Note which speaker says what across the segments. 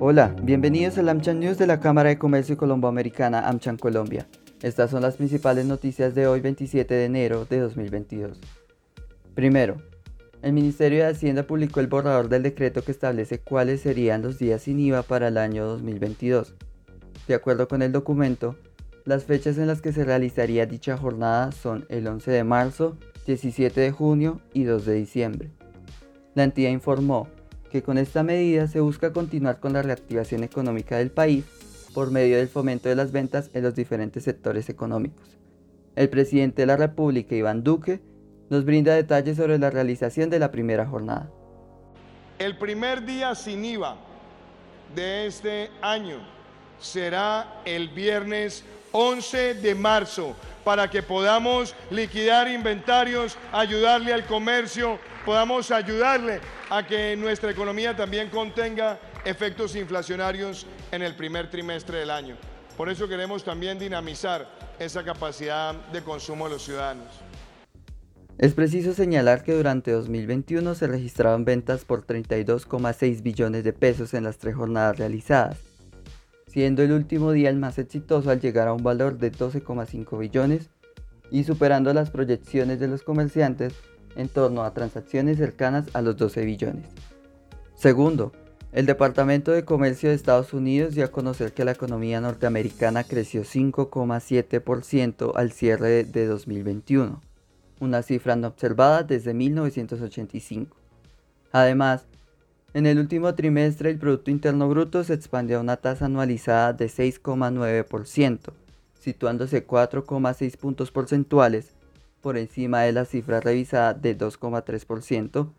Speaker 1: Hola, bienvenidos al AmCham News de la Cámara de Comercio Colomboamericana AmCham Colombia. Estas son las principales noticias de hoy 27 de enero de 2022. Primero, el Ministerio de Hacienda publicó el borrador del decreto que establece cuáles serían los días sin IVA para el año 2022. De acuerdo con el documento, las fechas en las que se realizaría dicha jornada son el 11 de marzo, 17 de junio y 2 de diciembre. La entidad informó que con esta medida se busca continuar con la reactivación económica del país por medio del fomento de las ventas en los diferentes sectores económicos. El presidente de la República, Iván Duque, nos brinda detalles sobre la realización de la primera jornada.
Speaker 2: El primer día sin IVA de este año será el viernes 11 de marzo para que podamos liquidar inventarios, ayudarle al comercio, podamos ayudarle a que nuestra economía también contenga efectos inflacionarios en el primer trimestre del año. Por eso queremos también dinamizar esa capacidad de consumo de los ciudadanos.
Speaker 1: Es preciso señalar que durante 2021 se registraron ventas por 32,6 billones de pesos en las tres jornadas realizadas, siendo el último día el más exitoso al llegar a un valor de 12,5 billones y superando las proyecciones de los comerciantes en torno a transacciones cercanas a los 12 billones. Segundo, el Departamento de Comercio de Estados Unidos dio a conocer que la economía norteamericana creció 5,7% al cierre de 2021, una cifra no observada desde 1985. Además, en el último trimestre el Producto Interno Bruto se expandió a una tasa anualizada de 6,9%, situándose 4,6 puntos porcentuales por encima de la cifra revisada de 2,3%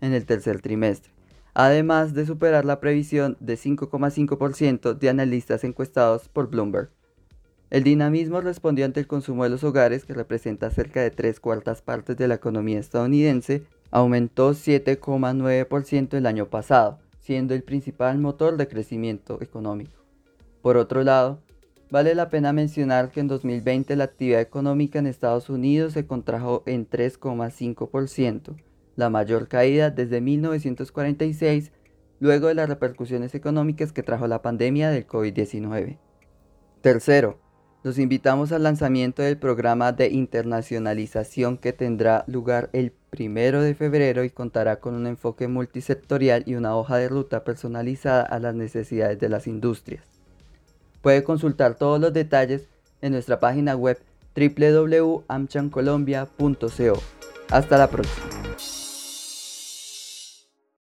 Speaker 1: en el tercer trimestre, además de superar la previsión de 5,5% de analistas encuestados por Bloomberg. El dinamismo respondió ante el consumo de los hogares, que representa cerca de tres cuartas partes de la economía estadounidense, aumentó 7,9% el año pasado, siendo el principal motor de crecimiento económico. Por otro lado, Vale la pena mencionar que en 2020 la actividad económica en Estados Unidos se contrajo en 3,5%, la mayor caída desde 1946, luego de las repercusiones económicas que trajo la pandemia del COVID-19. Tercero, los invitamos al lanzamiento del programa de internacionalización que tendrá lugar el primero de febrero y contará con un enfoque multisectorial y una hoja de ruta personalizada a las necesidades de las industrias. Puede consultar todos los detalles en nuestra página web www.amchancolombia.co. Hasta la próxima.